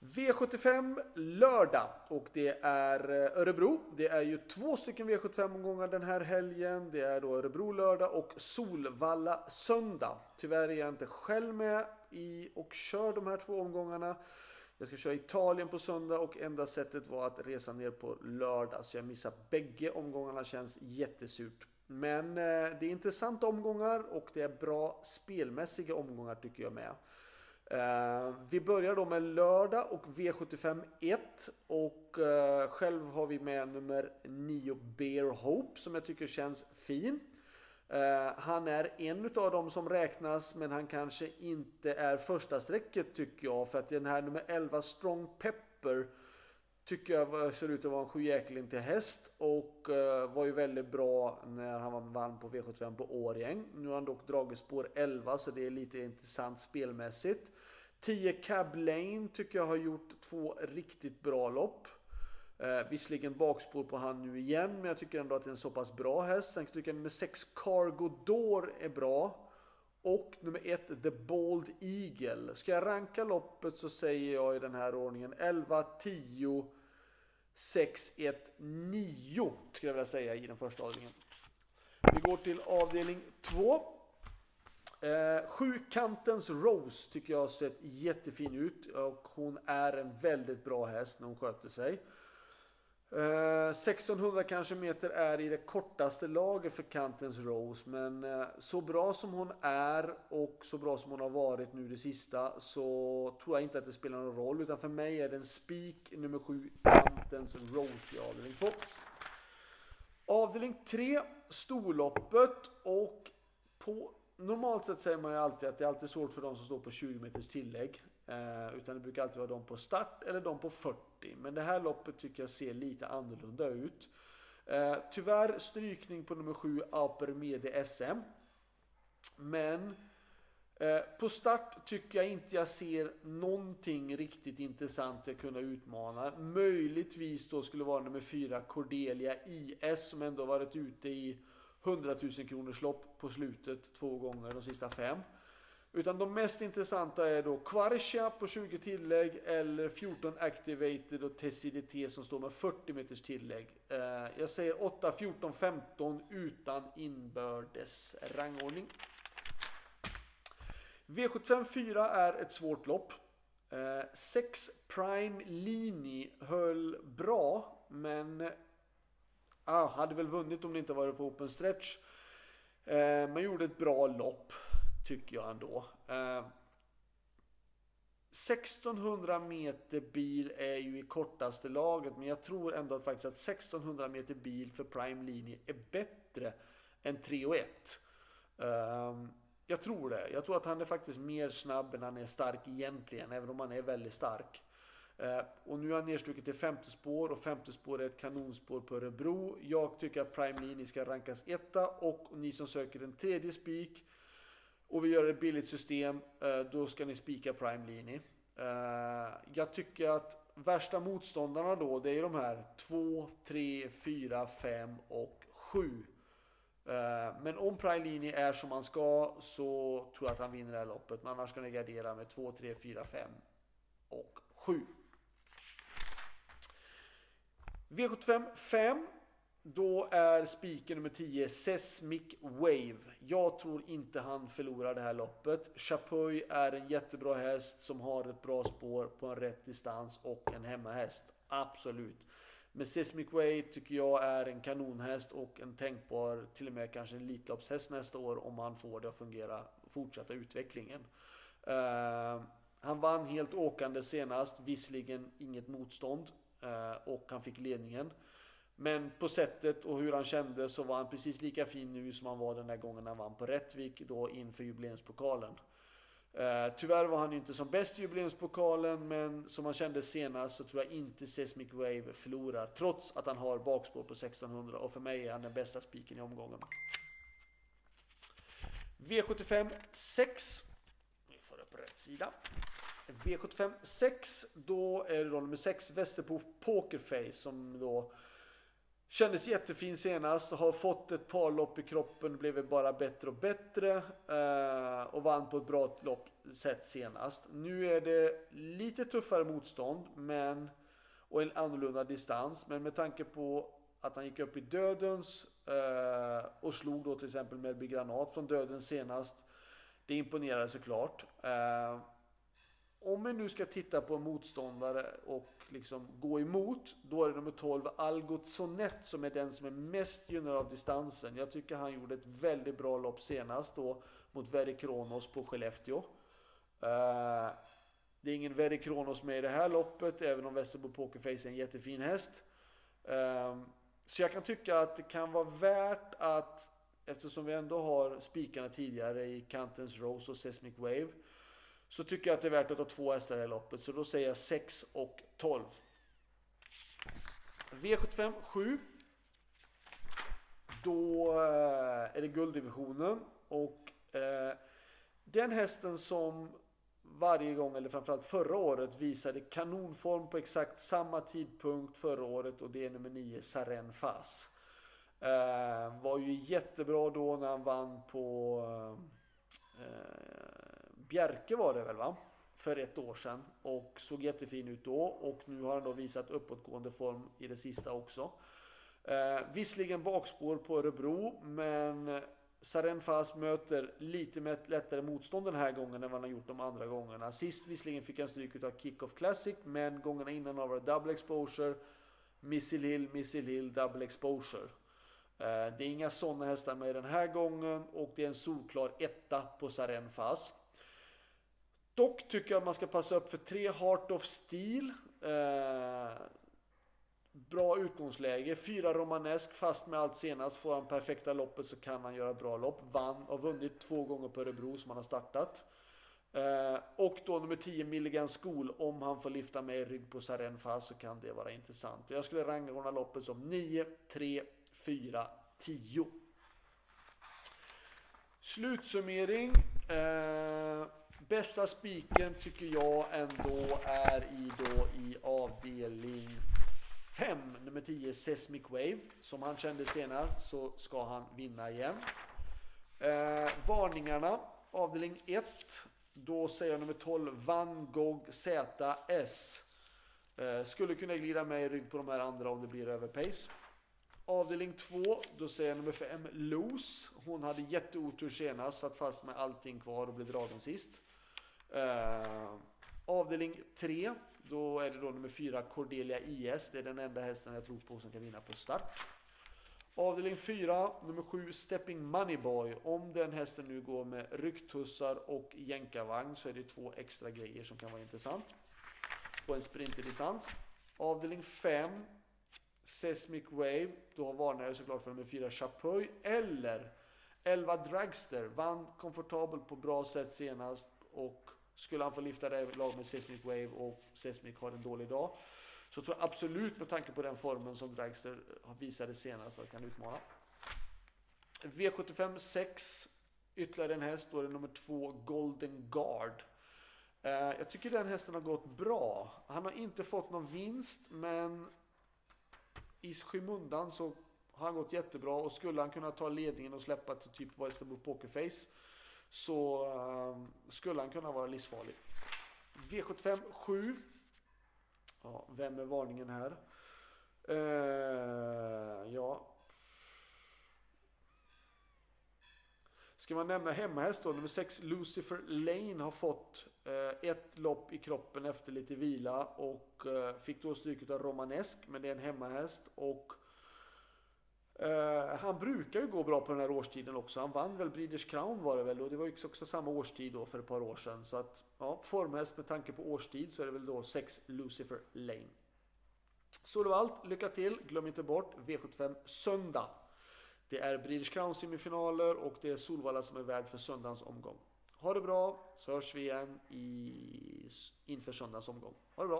V75 lördag och det är eh, Örebro. Det är ju två stycken V75-omgångar den här helgen. Det är då Örebro lördag och Solvalla söndag. Tyvärr är jag inte själv med i och kör de här två omgångarna. Jag ska köra Italien på söndag och enda sättet var att resa ner på lördag. Så jag missar bägge omgångarna, känns jättesurt. Men eh, det är intressanta omgångar och det är bra spelmässiga omgångar tycker jag med. Eh, vi börjar då med lördag och V75 1 och eh, själv har vi med nummer 9 Bear Hope som jag tycker känns fin. Eh, han är en av dem som räknas men han kanske inte är första strecket tycker jag för att den här nummer 11 Strong Pepper tycker jag ser ut att vara en sjujäkling till häst och eh, var ju väldigt bra när han vann på V75 på Årjäng. Nu har han dock dragit spår 11 så det är lite intressant spelmässigt. 10 Cab Lane tycker jag har gjort två riktigt bra lopp. Eh, visserligen bakspår på han nu igen, men jag tycker ändå att det är en så pass bra häst. Sen tycker jag nummer 6 Cargo Door är bra. Och nummer 1 The Bold Eagle. Ska jag ranka loppet så säger jag i den här ordningen 11, 10, 619 skulle jag vilja säga i den första avdelningen. Vi går till avdelning 2. Eh, sjukantens Rose tycker jag har sett jättefin ut och hon är en väldigt bra häst när hon sköter sig. Eh, 1600 kanske meter är i det kortaste laget för Kantens Rose men eh, så bra som hon är och så bra som hon har varit nu det sista så tror jag inte att det spelar någon roll utan för mig är det en spik nummer 7 Kantens Rose i avdelning 2. Avdelning 3 Storloppet och på normalt sett säger man ju alltid att det är alltid svårt för de som står på 20 meters tillägg. Eh, utan det brukar alltid vara de på start eller de på 40. Men det här loppet tycker jag ser lite annorlunda ut. Eh, tyvärr strykning på nummer 7 Aper Medi SM. Men eh, på start tycker jag inte jag ser någonting riktigt intressant att kunna utmana. Möjligtvis då skulle vara nummer 4 Cordelia IS som ändå varit ute i 100 000 kronors lopp på slutet två gånger de sista fem. Utan de mest intressanta är då Quarcia på 20 tillägg eller 14 Activated och TCDT som står med 40 meters tillägg. Eh, jag säger 8, 14, 15 utan inbördes rangordning. V75 4 är ett svårt lopp. Eh, 6 Prime Lini höll bra men ah, hade väl vunnit om det inte varit för open stretch. Eh, Man gjorde ett bra lopp, tycker jag ändå. Eh, 1600 meter bil är ju i kortaste laget, men jag tror ändå att faktiskt att 1600 meter bil för Prime Linje är bättre än 3 och 1. Eh, jag tror det. Jag tror att han är faktiskt mer snabb än han är stark egentligen, även om han är väldigt stark. Eh, och nu har han nedstruket till femte spår och femte spår är ett kanonspår på Örebro. Jag tycker att Prime Linje ska rankas etta och ni som söker en tredje spik och vi gör ett billigt system, eh, då ska ni spika Prime Lini. Eh, jag tycker att värsta motståndarna då, det är de här 2, 3, 4, 5 och 7. Eh, men om Prime är som han ska så tror jag att han vinner det här loppet. Men annars ska ni gardera med 2, 3, 4, 5 och 7. V75 5. Då är spiken nummer 10 Sesmic Wave. Jag tror inte han förlorar det här loppet. Chapuis är en jättebra häst som har ett bra spår på en rätt distans och en hemmahäst. Absolut. Men Sesmic Wave tycker jag är en kanonhäst och en tänkbar, till och med kanske en Elitloppshäst nästa år om han får det att fungera, fortsätta utvecklingen. Uh, han vann helt åkande senast, visserligen inget motstånd. uh, och han fick ledningen. Men på sättet och hur han kände så var han precis lika fin nu som han var den där gången han vann på Rättvik då inför jubileumspokalen. Eh, tyvärr var han inte som bäst i jubileumspokalen men som han kände senast så tror jag inte Seismic Wave förlorar trots att han har bakspår på 1600 och för mig är han den bästa spiken i omgången. V75 6. Vi får upp rätt sida. V75 6, då är det då nummer 6 Västerbo Pokerface som då Kändes jättefin senast, har fått ett par lopp i kroppen, blev bara bättre och bättre eh, och vann på ett bra lopp sätt senast. Nu är det lite tuffare motstånd men, och en annorlunda distans, men med tanke på att han gick upp i dödens eh, och slog då till exempel Melby Granat från döden senast. Det imponerade såklart. Eh, om vi nu ska titta på en motståndare och liksom gå emot, då är det nummer 12 Algot Sonett som är den som är mest gynnad av distansen. Jag tycker han gjorde ett väldigt bra lopp senast då mot Veri Kronos på Skellefteå. Uh, det är ingen Veri Kronos med i det här loppet, även om Västerbo Pokerface är en jättefin häst. Uh, så jag kan tycka att det kan vara värt att, eftersom vi ändå har spikarna tidigare i Kantens Rose och Seismic Wave, så tycker jag att det är värt att ta två hästar i loppet. Så då säger jag 6 och 12. V75 7. Då eh, är det gulddivisionen. Och eh, den hästen som varje gång, eller framförallt förra året, visade kanonform på exakt samma tidpunkt förra året och det är nummer 9, Saren Fas. Eh, var ju jättebra då när han vann på eh, Bjerke var det väl va? För ett år sedan och såg jättefin ut då och nu har han då visat uppåtgående form i det sista också. Eh, visserligen bakspår på Örebro men Saren Fas möter lite lättare motstånd den här gången än vad han har gjort de andra gångerna. Sist visserligen fick han stryk av Kickoff Classic men gångerna innan har varit double exposure, Missile Hill, Missile Hill, double exposure. Eh, det är inga sådana hästar med den här gången och det är en solklar etta på Saren Fas. Dock tycker jag att man ska passa upp för tre Heart of Steel. Eh, bra utgångsläge. Fyra Romanesk fast med allt senast. Får han perfekta loppet så kan han göra bra lopp. Vann och vunnit två gånger på Örebro som han har startat. Eh, och då nummer 10 Milligan School. Om han får lyfta med rygg på Saren fast så kan det vara intressant. Jag skulle rangordna loppet som 9, 3, 4, 10. Slutsummering. Eh, Bästa spiken tycker jag ändå är i, då, i avdelning 5, nummer 10, Seismic Wave. Som han kände senare så ska han vinna igen. Eh, varningarna, avdelning 1. Då säger jag nummer 12, Van Gogh ZS. Eh, skulle kunna glida med i rygg på de här andra om det blir över Pace. Avdelning 2, då säger jag nummer 5, Loose. Hon hade jätteotur senast, satt fast med allting kvar och blev dragen sist. Uh, avdelning 3, då är det då nummer 4 Cordelia IS. Det är den enda hästen jag tror på som kan vinna på start. Avdelning 4, nummer 7 Stepping Moneyboy. Om den hästen nu går med rycktussar och jänkarvagn så är det två extra grejer som kan vara intressant. På en sprinterdistans. Avdelning 5 Seismic Wave. Då varnar jag såklart för nummer 4 Chapuis. Eller 11 Dragster. Vann komfortabelt på bra sätt senast. Och skulle han få lyfta det lag med Seismic Wave och Seismic har en dålig dag. Så tror jag absolut med tanke på den formen som Dragster visade senast att kan utmana. V75 6. Ytterligare en häst. Då är det nummer 2 Golden Guard. Eh, jag tycker den hästen har gått bra. Han har inte fått någon vinst men i skymundan så har han gått jättebra och skulle han kunna ta ledningen och släppa till typ Västerbo Pokerface så ehm, skulle han kunna vara livsfarlig. V75 7. Ja, vem är varningen här? Eh, ja. Ska man nämna hemmahäst då? Nummer 6 Lucifer Lane har fått eh, ett lopp i kroppen efter lite vila och eh, fick då stryk av Romanesk, men det är en hemmahäst. Och Uh, han brukar ju gå bra på den här årstiden också. Han vann väl Breeders Crown var det väl och det var ju också samma årstid då för ett par år sedan. Så att ja, formhäst med tanke på årstid så är det väl då 6 Lucifer Lane. Så det var allt. Lycka till! Glöm inte bort V75 söndag. Det är Breeders Crown semifinaler och det är Solvalla som är värd för söndagens omgång. Ha det bra så hörs vi igen i, inför söndagens omgång. Ha det bra!